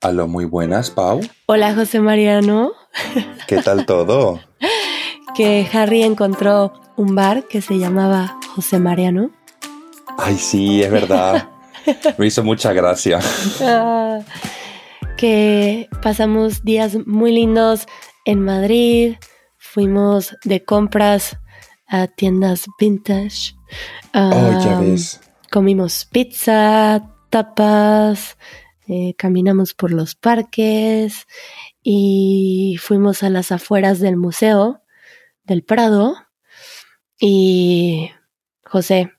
Aló, muy buenas, Pau. Hola, José Mariano. ¿Qué tal todo? que Harry encontró un bar que se llamaba José Mariano. Ay, sí, es verdad. Me hizo mucha gracia. Ah, que pasamos días muy lindos en Madrid. Fuimos de compras a tiendas vintage. oh, ya ves. Comimos pizza, tapas, eh, caminamos por los parques y fuimos a las afueras del Museo del Prado. Y José,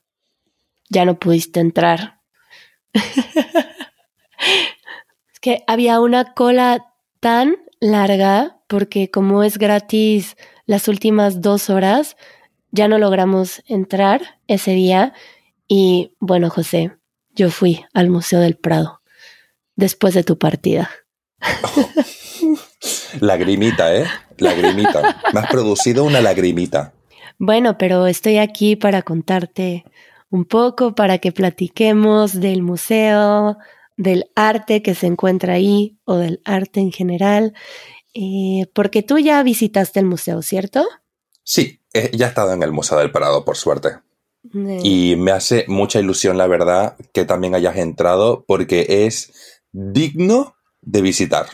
ya no pudiste entrar. es que había una cola tan larga porque como es gratis las últimas dos horas, ya no logramos entrar ese día y bueno, José, yo fui al Museo del Prado después de tu partida. lagrimita, ¿eh? Lagrimita. Me has producido una lagrimita. Bueno, pero estoy aquí para contarte un poco, para que platiquemos del museo, del arte que se encuentra ahí o del arte en general, eh, porque tú ya visitaste el museo, ¿cierto? Sí, ya he estado en el Museo del Prado, por suerte. Y me hace mucha ilusión, la verdad, que también hayas entrado porque es digno de visitar.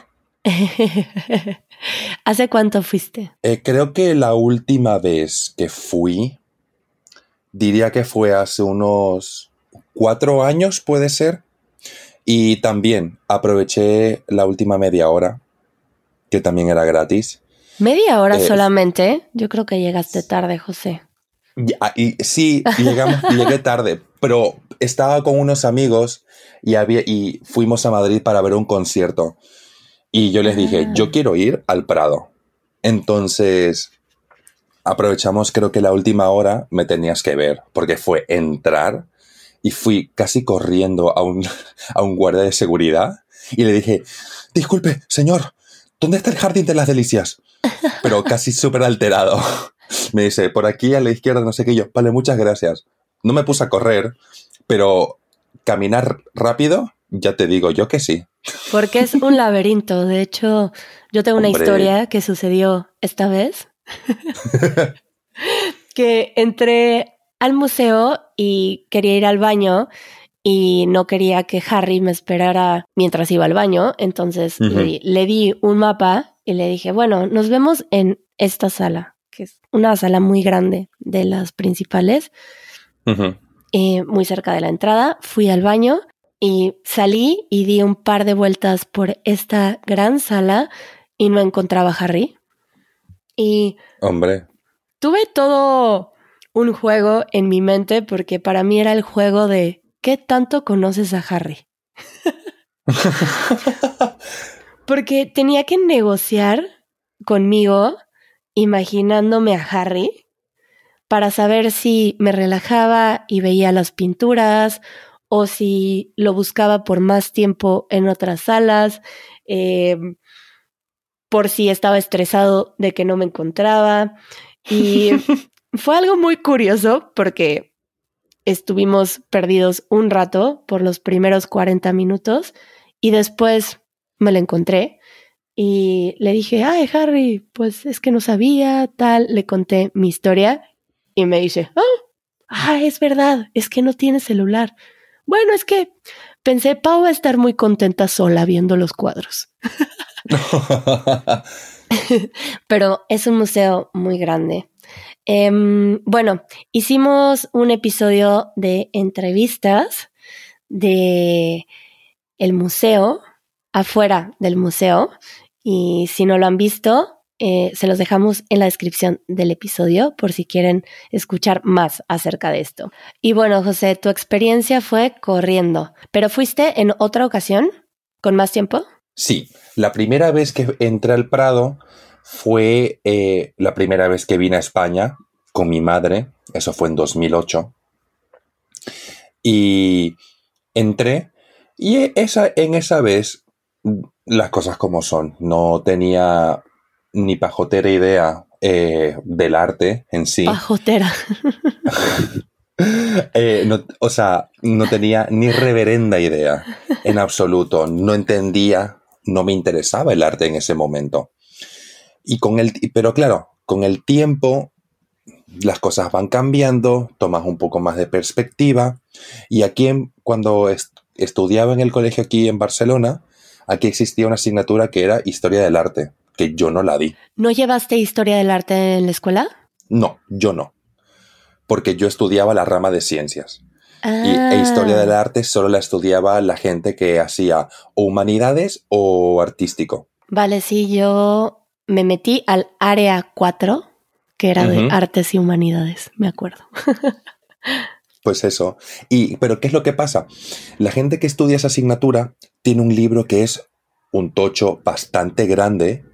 ¿Hace cuánto fuiste? Eh, creo que la última vez que fui, diría que fue hace unos cuatro años, puede ser. Y también aproveché la última media hora, que también era gratis. ¿Media hora eh, solamente? Yo creo que llegaste tarde, José. Y, sí, llegamos, llegué tarde, pero estaba con unos amigos y, había, y fuimos a Madrid para ver un concierto. Y yo les dije, yo ah. quiero ir al Prado. Entonces, aprovechamos, creo que la última hora me tenías que ver, porque fue entrar y fui casi corriendo a un, a un guardia de seguridad y le dije, disculpe, señor, ¿dónde está el jardín de las delicias? Pero casi súper alterado. Me dice, por aquí a la izquierda, no sé qué yo. Vale, muchas gracias. No me puse a correr, pero caminar rápido, ya te digo yo que sí. Porque es un laberinto. De hecho, yo tengo una historia que sucedió esta vez. que entré al museo y quería ir al baño y no quería que Harry me esperara mientras iba al baño. Entonces le, le, di un mapa y le dije, bueno, nos vemos en esta sala que es una sala muy grande de las principales, eh, muy cerca de la entrada. Fui al baño y salí y di un par de vueltas por esta gran sala y no encontraba a Harry. Y... Hombre. Tuve todo un juego en mi mente porque para mí era el juego de ¿qué tanto conoces a Harry? porque tenía que negociar conmigo imaginándome a Harry para saber si me relajaba y veía las pinturas o si lo buscaba por más tiempo en otras salas, em, por si estaba estresado de que no me encontraba. Y fue algo muy curioso porque estuvimos perdidos un rato por los primeros 40 minutos y después me lo encontré y le dije, ay, Harry, pues es que no sabía, tal, le conté mi historia y me dice, oh, ah, es verdad, es que no tiene celular. Bueno, es que pensé, Pau va a estar muy contenta sola viendo los cuadros. Pero es un museo muy grande. Em, bueno, hicimos un episodio de entrevistas de el museo, afuera del museo, y si no lo han visto, eh, se los dejamos en la descripción del episodio por si quieren escuchar más acerca de esto. Y bueno, José, tu experiencia fue corriendo, pero fuiste en otra ocasión con más tiempo. Sí, la primera vez que entré al Prado fue eh, la primera vez que vine a España con mi madre, eso fue en 2008. Y entré y esa, en esa vez las cosas como son. No tenía ni pajotera idea eh, del arte en sí. Pajotera. Eh, o sea, no tenía ni reverenda idea en absoluto. No entendía no me interesaba el arte en ese momento. Y con el, pero claro, con el tiempo las cosas van cambiando, tomas un poco más de perspectiva. Y aquí, cuando estudiaba en el colegio aquí en Barcelona, aquí existía una asignatura que era Historia del Arte, que yo no la di. ¿No llevaste Historia del Arte en la escuela? No, yo no. Porque yo estudiaba la rama de ciencias. Y e Historia del ah. Arte solo la estudiaba la gente que hacía o humanidades o artístico. Vale, sí, yo me metí al área 4 que era de artes y humanidades, me acuerdo. pues eso. Y, pero ¿qué es lo que pasa? La gente que estudia esa asignatura tiene un libro que es un tocho bastante grande.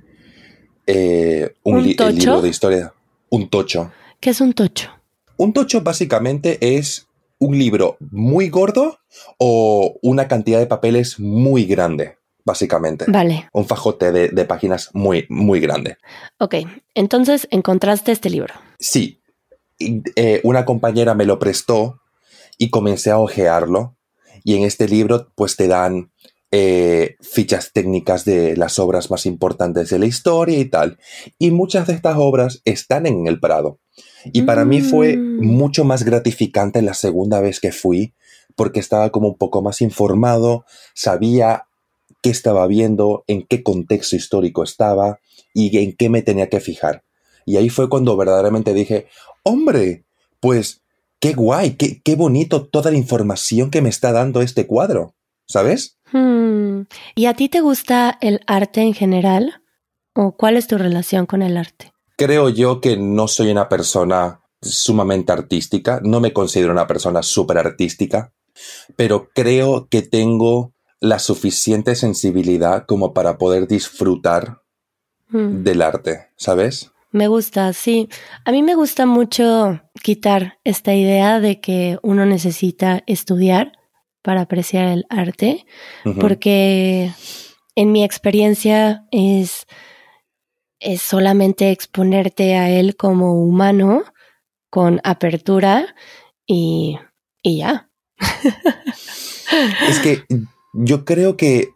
Eh, un, libro de historia. Un tocho. ¿Qué es un tocho? Un tocho básicamente es un libro muy gordo o una cantidad de papeles muy grande básicamente. Vale. Un fajote de, páginas muy, muy grande. Ok, entonces encontraste este libro. Sí, eh, una compañera me lo prestó y comencé a hojearlo. Y en este libro pues te dan eh, fichas técnicas de las obras más importantes de la historia y tal. Y muchas de estas obras están en el Prado. Y para mí fue mm. mucho más gratificante la segunda vez que fui, porque estaba como un poco más informado, sabía qué estaba viendo, en qué contexto histórico estaba y en qué me tenía que fijar. Y ahí fue cuando verdaderamente dije, hombre, pues qué guay, qué, qué bonito toda la información que me está dando este cuadro, ¿sabes? Hmm. ¿Y a ti te gusta el arte en general? ¿O cuál es tu relación con el arte? Creo yo que no soy una persona sumamente artística, no me considero una persona súper artística, pero creo que tengo la suficiente sensibilidad como para poder disfrutar hmm. del arte, ¿sabes? Me gusta, sí. A mí me gusta mucho quitar esta idea de que uno necesita estudiar para apreciar el arte, porque en mi experiencia es, es solamente exponerte a él como humano, con apertura y, y ya. Es que yo creo que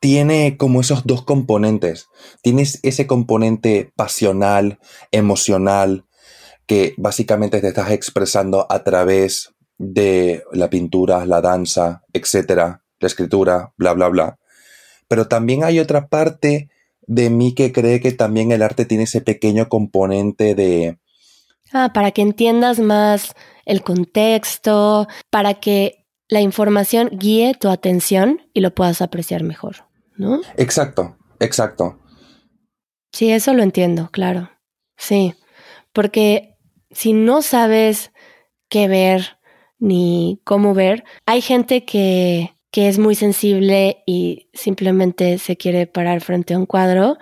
tiene como esos dos componentes. Tienes ese componente pasional, emocional, que básicamente te estás expresando a través de la pintura, la danza, etcétera, la escritura, bla, bla, bla. Pero también hay otra parte de mí que cree que también el arte tiene ese pequeño componente de... Ah, para que entiendas más el contexto, para que la información guíe tu atención y lo puedas apreciar mejor, ¿no? Exacto, exacto. Sí, eso lo entiendo, claro. Sí, porque si no sabes qué ver ni cómo ver, hay gente que, que es muy sensible y simplemente se quiere parar frente a un cuadro,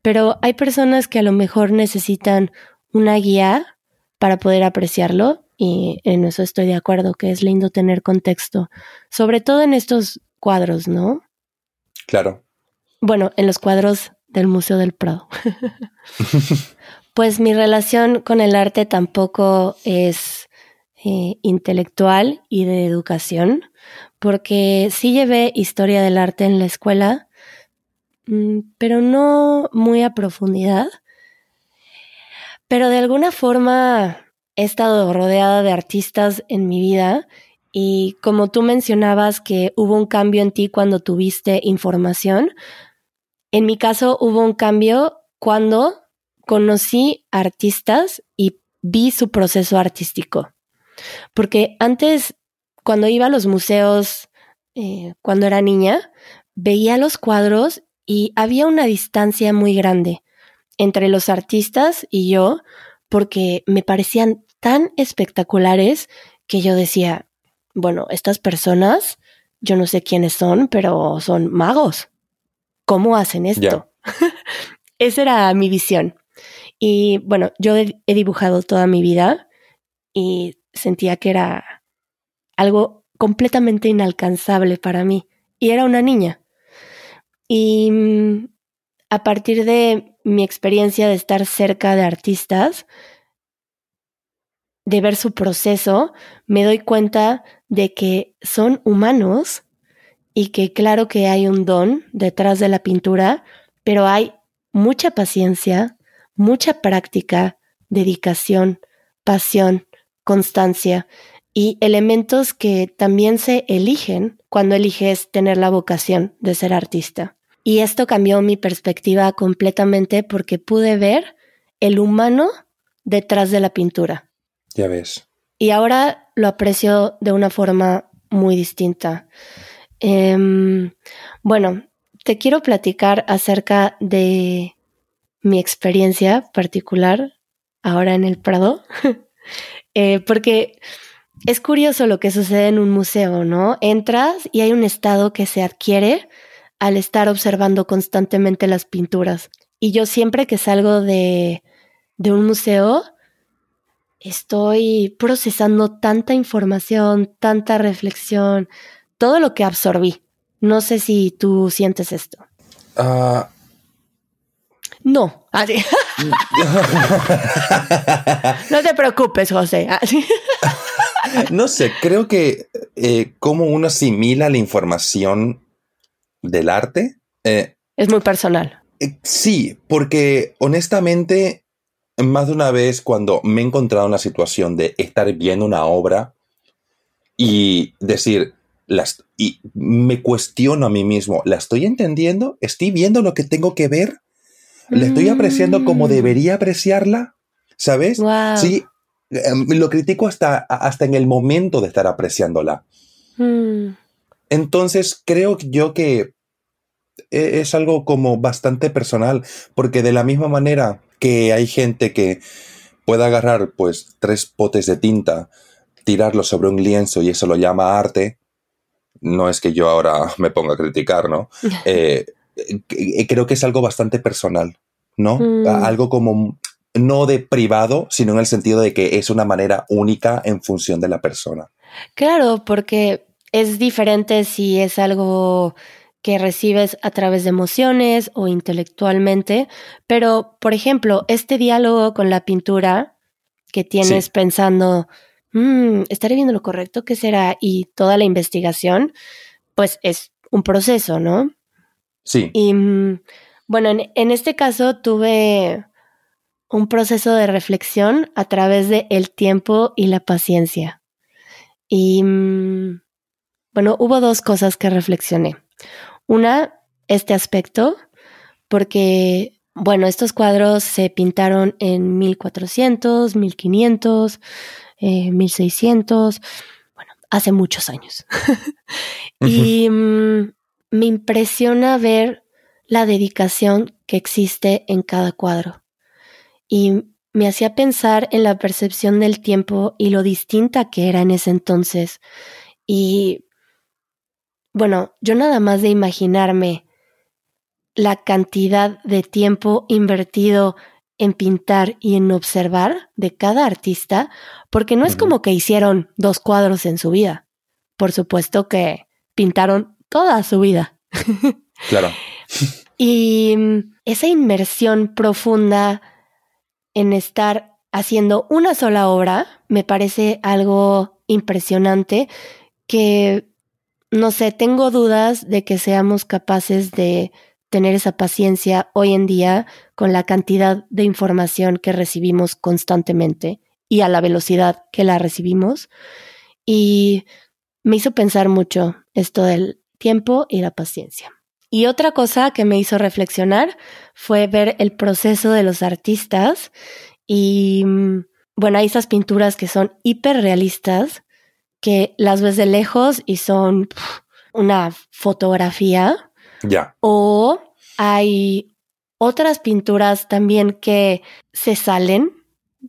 pero hay personas que a lo mejor necesitan una guía para poder apreciarlo y en eso estoy de acuerdo, que es lindo tener contexto, sobre todo en estos cuadros, ¿no? Claro. Bueno, en los cuadros del Museo del Prado. pues mi relación con el arte tampoco es eh, intelectual y de educación, porque sí llevé historia del arte en la escuela, mm, pero no muy a profundidad. Pero de alguna forma he estado rodeada de artistas en mi vida y como tú mencionabas que hubo un cambio en ti cuando tuviste información, en mi caso hubo un cambio cuando conocí artistas y vi su proceso artístico. Porque antes, cuando iba a los museos, eh, cuando era niña, veía los cuadros y había una distancia muy grande entre los artistas y yo, porque me parecían tan espectaculares que yo decía, bueno, estas personas, yo no sé quiénes son, pero son magos. ¿Cómo hacen esto? Esa era mi visión. Y bueno, yo he, dibujado toda mi vida y sentía que era algo completamente inalcanzable para mí. Y era una niña. Y mm, a partir de mi experiencia de estar cerca de artistas, de ver su proceso, me doy cuenta de que son humanos y que claro que hay un don detrás de la pintura, pero hay mucha paciencia, mucha práctica, dedicación, pasión, constancia y elementos que también se eligen cuando eliges tener la vocación de ser artista. Y esto cambió mi perspectiva completamente porque pude ver el humano detrás de la pintura. Ya ves. Y ahora lo aprecio de una forma muy distinta. Em, bueno, te quiero platicar acerca de mi experiencia particular ahora en el Prado, eh, porque es curioso lo que sucede en un museo, ¿no? Entras y hay un estado que se adquiere al estar observando constantemente las pinturas. Y yo siempre que salgo de, de un museo, estoy procesando tanta información, tanta reflexión, todo lo que absorbí. No sé si tú sientes esto. Ah. No. Ah, no te preocupes, José. No sé, creo que eh, como uno asimila la información del arte. Eh, es muy personal. Eh, sí, porque honestamente, más de una vez cuando me he encontrado en la situación de estar viendo una obra y decir, las, y me cuestiono a mí mismo, ¿la estoy entendiendo? ¿Estoy viendo lo que tengo que ver? ¿La estoy apreciando como mm. debería apreciarla? ¿Sabes? Sí, em, lo critico hasta, hasta en el momento de estar apreciándola. Mm. Entonces, creo yo que e, es algo como bastante personal, porque de la misma manera que hay gente que puede agarrar pues tres potes de tinta, tirarlo sobre un lienzo y eso lo llama arte, no es que yo ahora me ponga a criticar, ¿no? Eh, eh, creo que es algo bastante personal, ¿no? Mm. Algo como no de privado, sino en el sentido de que es una manera única en función de la persona. Claro, porque es diferente si es algo que recibes a través de emociones o intelectualmente, pero por ejemplo, este diálogo con la pintura que tienes pensando, mm, estaré viendo lo correcto, ¿qué será? Y toda la investigación, pues es un proceso, ¿no? Sí. Y mm, bueno, en, este caso tuve un proceso de reflexión a través de el tiempo y la paciencia. Y mm, bueno, hubo dos cosas que reflexioné. Una, este aspecto, porque, bueno, estos cuadros se pintaron en 1400, 1500, 1600, bueno, hace muchos años. y mm, me impresiona ver la dedicación que existe en cada cuadro. Y me hacía pensar en la percepción del tiempo y lo distinta que era en ese entonces. Y bueno, yo nada más de imaginarme la cantidad de tiempo invertido en pintar y en observar de cada artista, porque no es como que hicieron dos cuadros en su vida. Por supuesto que pintaron toda su vida. Claro. y mm, esa inmersión profunda en estar haciendo una sola obra me parece algo impresionante que no sé, tengo dudas de que seamos capaces de tener esa paciencia hoy en día con la cantidad de información que recibimos constantemente y a la velocidad que la recibimos. Y me hizo pensar mucho esto del tiempo y la paciencia. Y otra cosa que me hizo reflexionar fue ver el proceso de los artistas y mm, bueno, hay esas pinturas que son hiperrealistas que las ves de lejos y son una fotografía. Ya. O hay otras pinturas también que se salen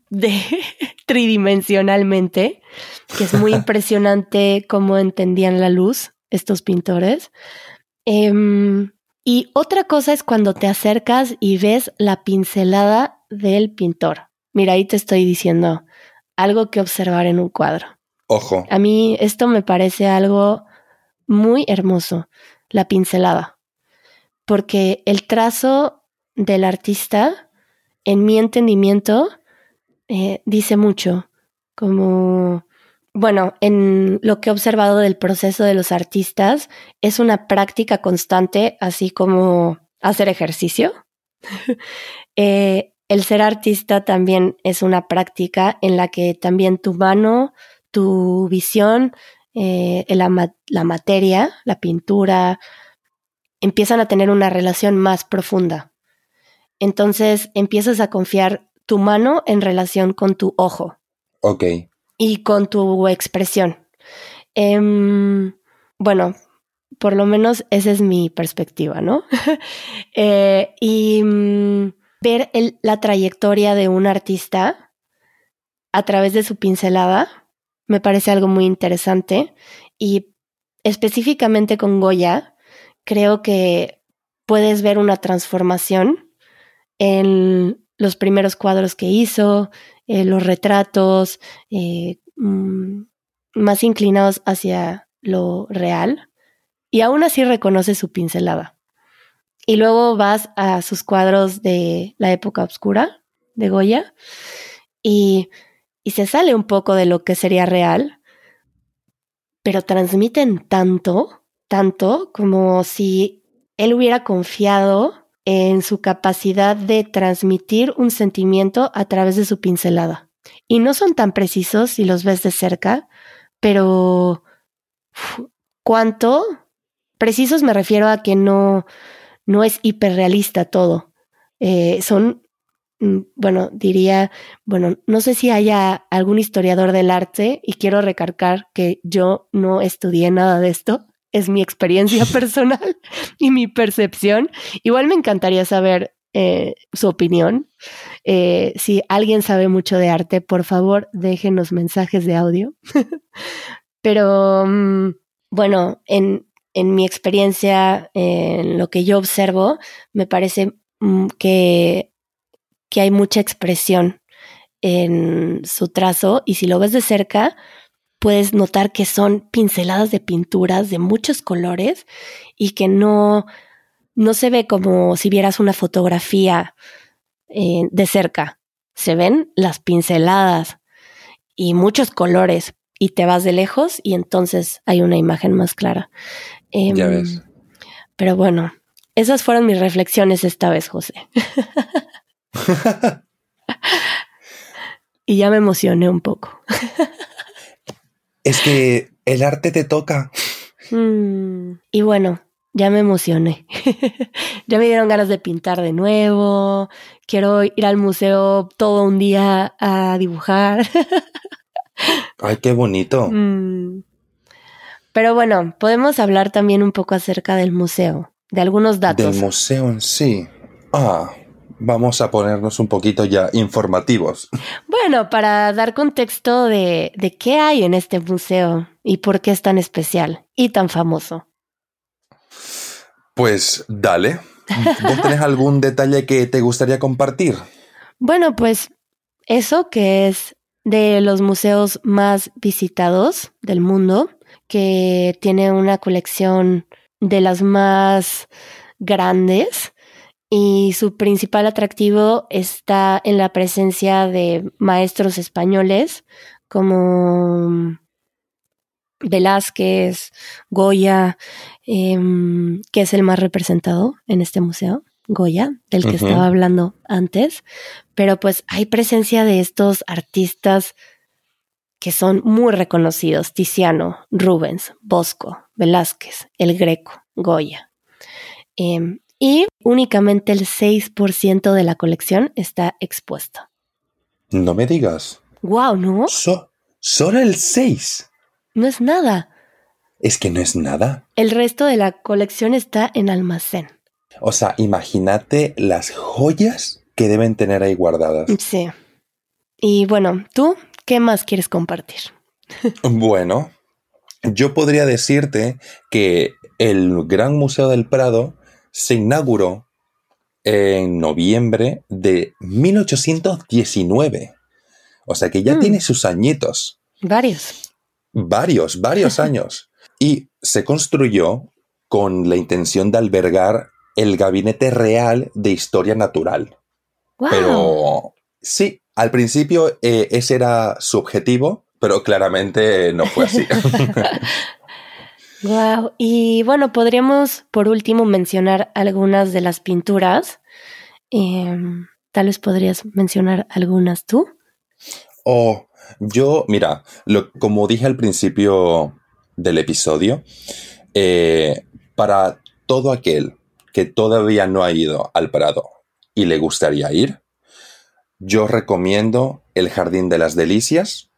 de tridimensionalmente, que es muy impresionante cómo entendían la luz estos pintores. Em, y otra cosa es cuando te acercas y ves la pincelada del pintor. Mira, ahí te estoy diciendo algo que observar en un cuadro. Ojo. A mí esto me parece algo muy hermoso, la pincelada, porque el trazo del artista, en mi entendimiento, eh, dice mucho, como bueno, en lo que he observado del proceso de los artistas, es una práctica constante, así como hacer ejercicio. Eh, el ser artista también es una práctica en la que también tu mano, tu visión, eh, la, la materia, la pintura, empiezan a tener una relación más profunda. Entonces empiezas a confiar tu mano en relación con tu ojo. Ok. Y con tu expresión. Em, bueno, por lo menos esa es mi perspectiva, ¿no? Eh, y mm, ver la trayectoria de un artista a través de su pincelada me parece algo muy interesante y específicamente con Goya creo que puedes ver una transformación en los primeros cuadros que hizo, eh, los retratos eh, mm, más inclinados hacia lo real y aún así reconoce su pincelada. Y luego vas a sus cuadros de la época oscura de Goya y, y se sale un poco de lo que sería real, pero transmiten tanto, tanto como si él hubiera confiado en su capacidad de transmitir un sentimiento a través de su pincelada. Y no son tan precisos si los ves de cerca, pero ¿cuánto? Precisos me refiero a que no, no es hiperrealista todo. Eh, son, mm, bueno, diría, bueno, no sé si haya algún historiador del arte y quiero recargar que yo no estudié nada de esto, es mi experiencia personal y mi percepción. Igual me encantaría saber eh, su opinión. Eh, si alguien sabe mucho de arte, por favor, déjenos mensajes de audio. Pero mm, bueno, en, en, mi experiencia, en lo que yo observo, me parece mm, que, que hay mucha expresión en su trazo y si lo ves de cerca, puedes notar que son pinceladas de pinturas de muchos colores y que no, no se ve como si vieras una fotografía eh, de cerca. Se ven las pinceladas y muchos colores y te vas de lejos y entonces hay una imagen más clara. ya em, ves. Pero bueno, esas fueron mis reflexiones esta vez, José. y ya me emocioné un poco. Es que el arte te toca. Mm, y bueno, ya me emocioné. ya me dieron ganas de pintar de nuevo. Quiero ir al museo todo un día a dibujar. Ay, qué bonito. Mm. Pero bueno, podemos hablar también un poco acerca del museo, de algunos datos. Del museo en sí. Ah, vamos a ponernos un poquito ya informativos. Bueno, para dar contexto de, qué hay en este museo y por qué es tan especial y tan famoso. Pues dale. ¿Vos tenés algún detalle que te gustaría compartir? Bueno, pues eso que es de los museos más visitados del mundo, que tiene una colección de las más grandes y su principal atractivo está en la presencia de maestros españoles como Velázquez, Goya, em, que es el más representado en este museo, Goya, del que estaba hablando antes, pero pues hay presencia de estos artistas que son muy reconocidos, Tiziano, Rubens, Bosco, Velázquez, El Greco, Goya. Em, y únicamente el 6% de la colección está expuesta. No me digas. Wow, ¿no? solo el 6. No es nada. Es que no es nada. El resto de la colección está en almacén. O sea, imagínate las joyas que deben tener ahí guardadas. Sí. Y bueno, ¿tú qué más quieres compartir? bueno, yo podría decirte que el Gran Museo del Prado se inauguró en noviembre de 1819. O sea que ya mm. tiene sus añitos. Varios. Varios, varios años. Y se construyó con la intención de albergar el Gabinete Real de Historia Natural. Pero sí, al principio eh, ese era su objetivo, pero claramente no fue así. wow. Y bueno, podríamos por último mencionar algunas de las pinturas. Em, tal vez podrías mencionar algunas tú. Oh, yo, mira, lo, como dije al principio del episodio, eh, para todo aquel que todavía no ha ido al Prado y le gustaría ir, yo recomiendo el Jardín de las Delicias.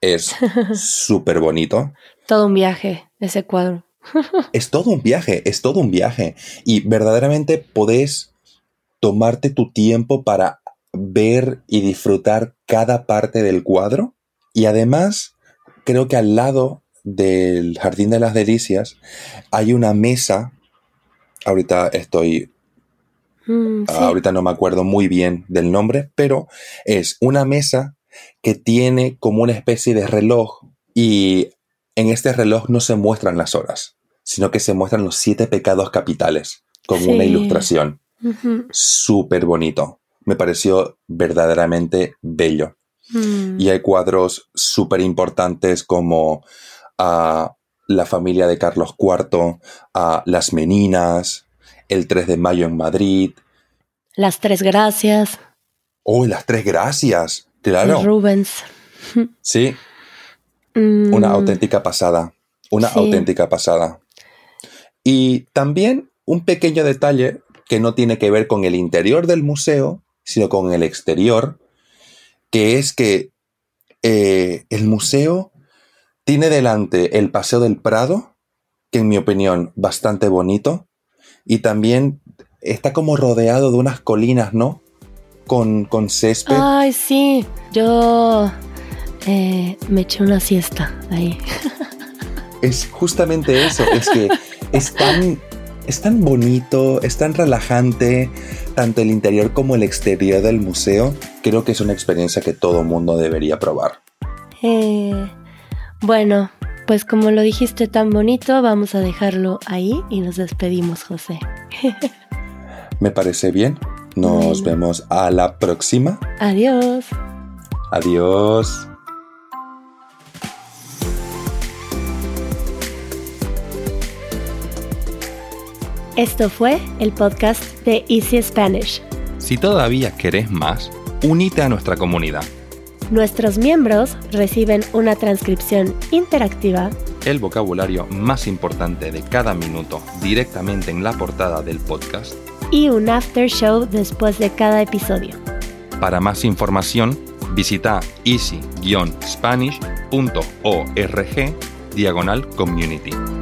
Es súper bonito. Todo un viaje, ese cuadro. es todo un viaje, es todo un viaje. Y verdaderamente podés tomarte tu tiempo para ver y disfrutar cada parte del cuadro. Y además, creo que al lado del Jardín de las Delicias hay una mesa. Ahorita estoy Mm, Ahorita no me acuerdo muy bien del nombre, pero es una mesa que tiene como una especie de reloj y en este reloj no se muestran las horas, sino que se muestran los siete pecados capitales con una ilustración. Súper bonito. Me pareció verdaderamente bello. Mm. Y hay cuadros súper importantes como a ah, la familia de Carlos IV, a ah, Las Meninas, el 3 de mayo en Madrid. Las tres gracias. Oh, las tres gracias. Claro. Rubens. Sí. Mm. Una auténtica pasada. Una auténtica pasada. Y también un pequeño detalle que no tiene que ver con el interior del museo, sino con el exterior, que es que eh, el museo tiene delante el Paseo del Prado, que en mi opinión bastante bonito, y también está como rodeado de unas colinas, ¿no? Con, con césped. Ay, sí. Yo eh, me eché una siesta ahí. Es justamente eso, es que es tan, es tan bonito, es tan relajante, tanto el interior como el exterior del museo. Creo que es una experiencia que todo mundo debería probar. Eh, bueno, pues como lo dijiste tan bonito, vamos a dejarlo ahí y nos despedimos, José. Me parece bien. Nos vemos a la próxima. Adiós. Adiós. Esto fue el podcast de Easy Spanish. Si todavía querés más, unite a nuestra comunidad Nuestros miembros reciben una transcripción interactiva, el vocabulario más importante de cada minuto directamente en la portada del podcast y un after show después de cada episodio. Para más información, visita easy-spanish.org diagonal community.